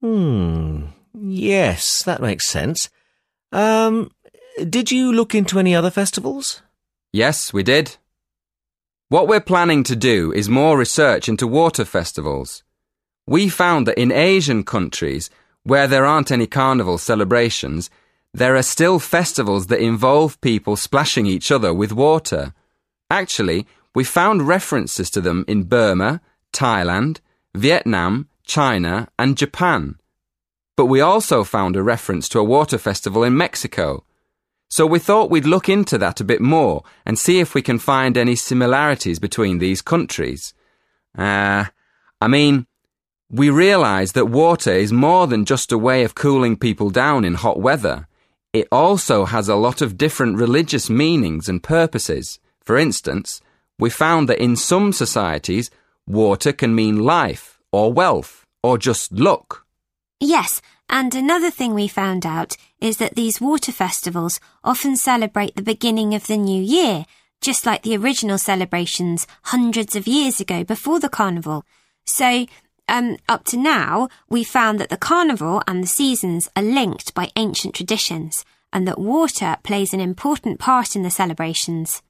Hmm. Yes, that makes sense. Um, did you look into any other festivals? Yes, we did. What we're planning to do is more research into water festivals. We found that in Asian countries, where there aren't any carnival celebrations, there are still festivals that involve people splashing each other with water. Actually, we found references to them in Burma, Thailand, Vietnam, China, and Japan. But we also found a reference to a water festival in Mexico. So we thought we'd look into that a bit more and see if we can find any similarities between these countries. Uh, I mean, we realise that water is more than just a way of cooling people down in hot weather. It also has a lot of different religious meanings and purposes. For instance, we found that in some societies, water can mean life or wealth or just luck. Yes, and another thing we found out is that these water festivals often celebrate the beginning of the new year, just like the original celebrations hundreds of years ago before the carnival. So, um, up to now, we found that the carnival and the seasons are linked by ancient traditions, and that water plays an important part in the celebrations.